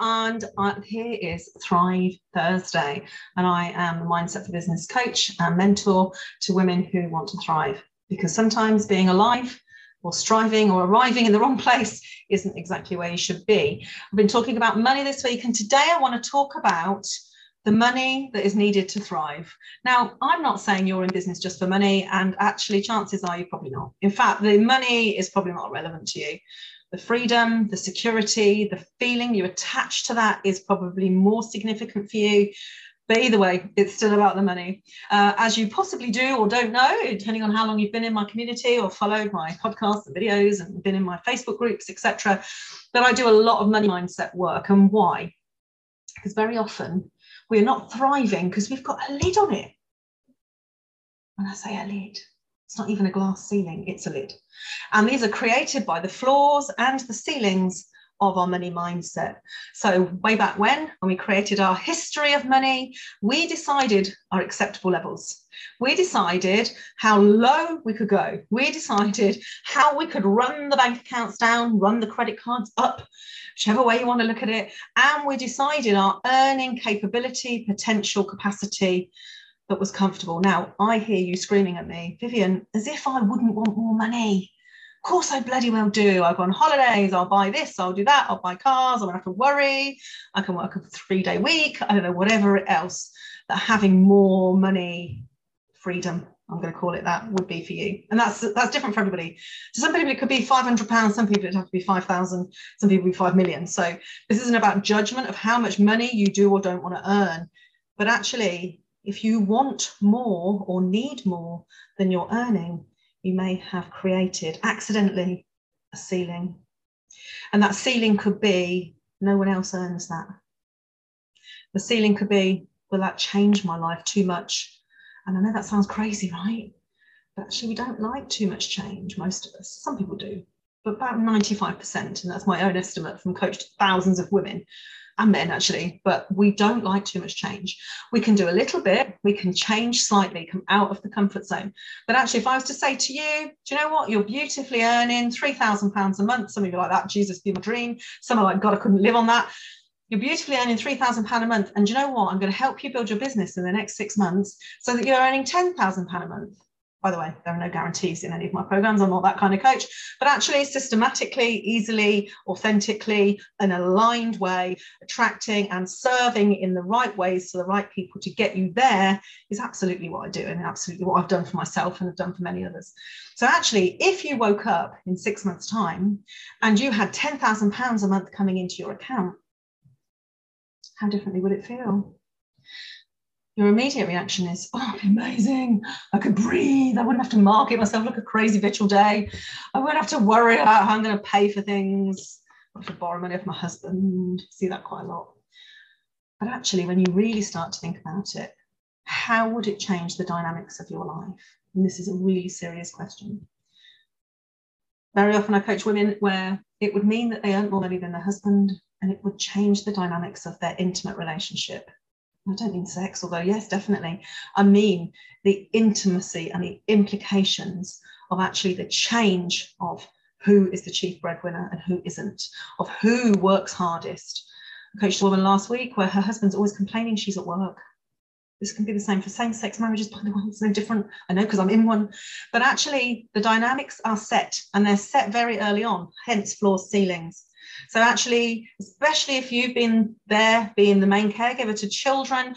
and uh, here is Thrive Thursday. And I am the Mindset for Business coach and mentor to women who want to thrive. Because sometimes being alive or striving or arriving in the wrong place isn't exactly where you should be. I've been talking about money this week, and today I want to talk about the money that is needed to thrive. Now, I'm not saying you're in business just for money, and actually, chances are you're probably not. In fact, the money is probably not relevant to you the freedom, the security, the feeling you attach to that is probably more significant for you. But either way, it's still about the money. Uh, as you possibly do or don't know, depending on how long you've been in my community or followed my podcasts and videos and been in my Facebook groups, etc. But I do a lot of money mindset work. And why? Because very often we're not thriving because we've got a lid on it. When I say a lid, it's not even a glass ceiling, it's a lid. And these are created by the floors and the ceilings of our money mindset. So, way back when, when we created our history of money, we decided our acceptable levels. We decided how low we could go. We decided how we could run the bank accounts down, run the credit cards up, whichever way you want to look at it. And we decided our earning capability, potential capacity, that was comfortable. Now, I hear you screaming at me, Vivian, as if I wouldn't want more money. Of course, I bloody well do. I go on holidays, I'll buy this, I'll do that, I'll buy cars, I won't have to worry. I can work a three day week, I don't know, whatever else that having more money, freedom, I'm going to call it that, would be for you. And that's that's different for everybody. So some people it could be 500 pounds, some people it have to be 5,000, some people be 5 million. So this isn't about judgment of how much money you do or don't want to earn, but actually if you want more or need more than you're earning, you may have created accidentally a ceiling. And that ceiling could be no one else earns that. The ceiling could be, will that change my life too much? And I know that sounds crazy, right? But actually, we don't like too much change, most of us. Some people do, but about 95%, and that's my own estimate from coached thousands of women, and men actually, but we don't like too much change. We can do a little bit, we can change slightly, come out of the comfort zone. But actually, if I was to say to you, do you know what? You're beautifully earning £3,000 a month. Some of you are like that, Jesus, be my dream. Some are like, God, I couldn't live on that. You're beautifully earning £3,000 a month. And you know what? I'm going to help you build your business in the next six months so that you're earning £10,000 a month. By the way, there are no guarantees in any of my programs. I'm not that kind of coach, but actually, systematically, easily, authentically, an aligned way, attracting and serving in the right ways to the right people to get you there is absolutely what I do and absolutely what I've done for myself and have done for many others. So, actually, if you woke up in six months' time and you had £10,000 a month coming into your account, how differently would it feel? Your immediate reaction is, oh, amazing. I could breathe. I wouldn't have to market myself like a crazy bitch all day. I wouldn't have to worry about how I'm going to pay for things. I have borrow money off my husband. See that quite a lot. But actually, when you really start to think about it, how would it change the dynamics of your life? And this is a really serious question. Very often I coach women where it would mean that they earn more money than their husband and it would change the dynamics of their intimate relationship I don't mean sex, although, yes, definitely. I mean the intimacy and the implications of actually the change of who is the chief breadwinner and who isn't, of who works hardest. I coached a woman last week where her husband's always complaining she's at work. This can be the same for same sex marriages, by the way, it's no different. I know because I'm in one. But actually, the dynamics are set and they're set very early on, hence floors, ceilings. So actually, especially if you've been there being the main caregiver to children,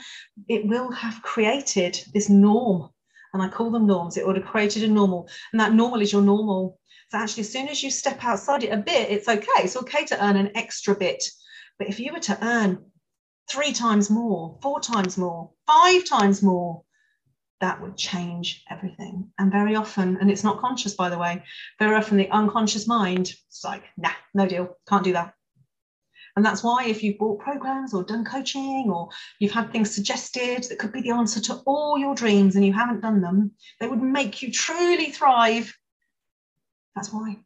it will have created this norm. And I call them norms. It would have created a normal. And that normal is your normal. So actually, as soon as you step outside it a bit, it's okay. It's okay to earn an extra bit. But if you were to earn three times more, four times more, five times more, that would change everything. And very often, and it's not conscious, by the way, very often the unconscious mind is like, nah, no deal, can't do that. And that's why if you've bought programs or done coaching or you've had things suggested that could be the answer to all your dreams and you haven't done them, they would make you truly thrive. That's why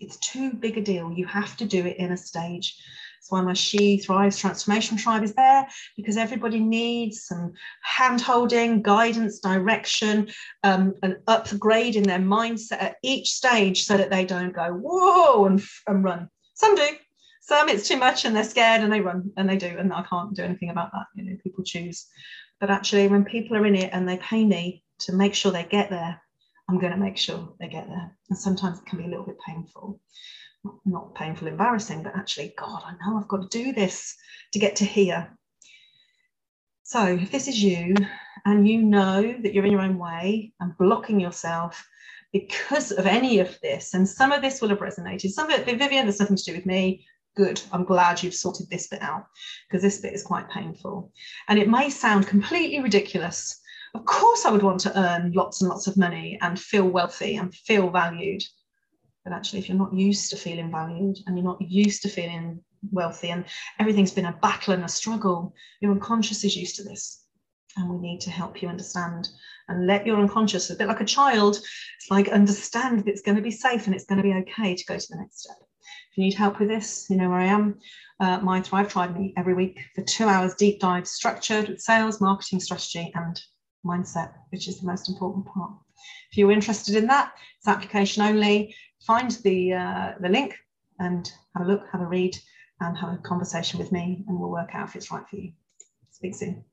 it's too big a deal. You have to do it in a stage. That's why my She Thrives Transformation Tribe is there because everybody needs some hand holding, guidance, direction, um, an upgrade in their mindset at each stage so that they don't go, whoa, and, and run. Some do. some it's too much and they're scared and they run and they do and i can't do anything about that you know people choose but actually when people are in it and they pay me to make sure they get there i'm going to make sure they get there and sometimes it can be a little bit painful not painful embarrassing but actually god i know i've got to do this to get to here so if this is you and you know that you're in your own way and blocking yourself because of any of this, and some of this will have resonated. Some of it, Vivian, there's nothing to do with me. Good. I'm glad you've sorted this bit out because this bit is quite painful. And it may sound completely ridiculous. Of course, I would want to earn lots and lots of money and feel wealthy and feel valued. But actually, if you're not used to feeling valued and you're not used to feeling wealthy and everything's been a battle and a struggle. Your unconscious is used to this. And we need to help you understand and let your unconscious, a bit like a child, it's like understand that it's going to be safe and it's going to be okay to go to the next step. If you need help with this, you know where I am. Uh, my Thrive Tribe meet every week for two hours deep dive, structured with sales, marketing strategy, and mindset, which is the most important part. If you're interested in that, it's application only. Find the uh, the link and have a look, have a read and have a conversation with me and we'll work out if it's right for you. Speak soon.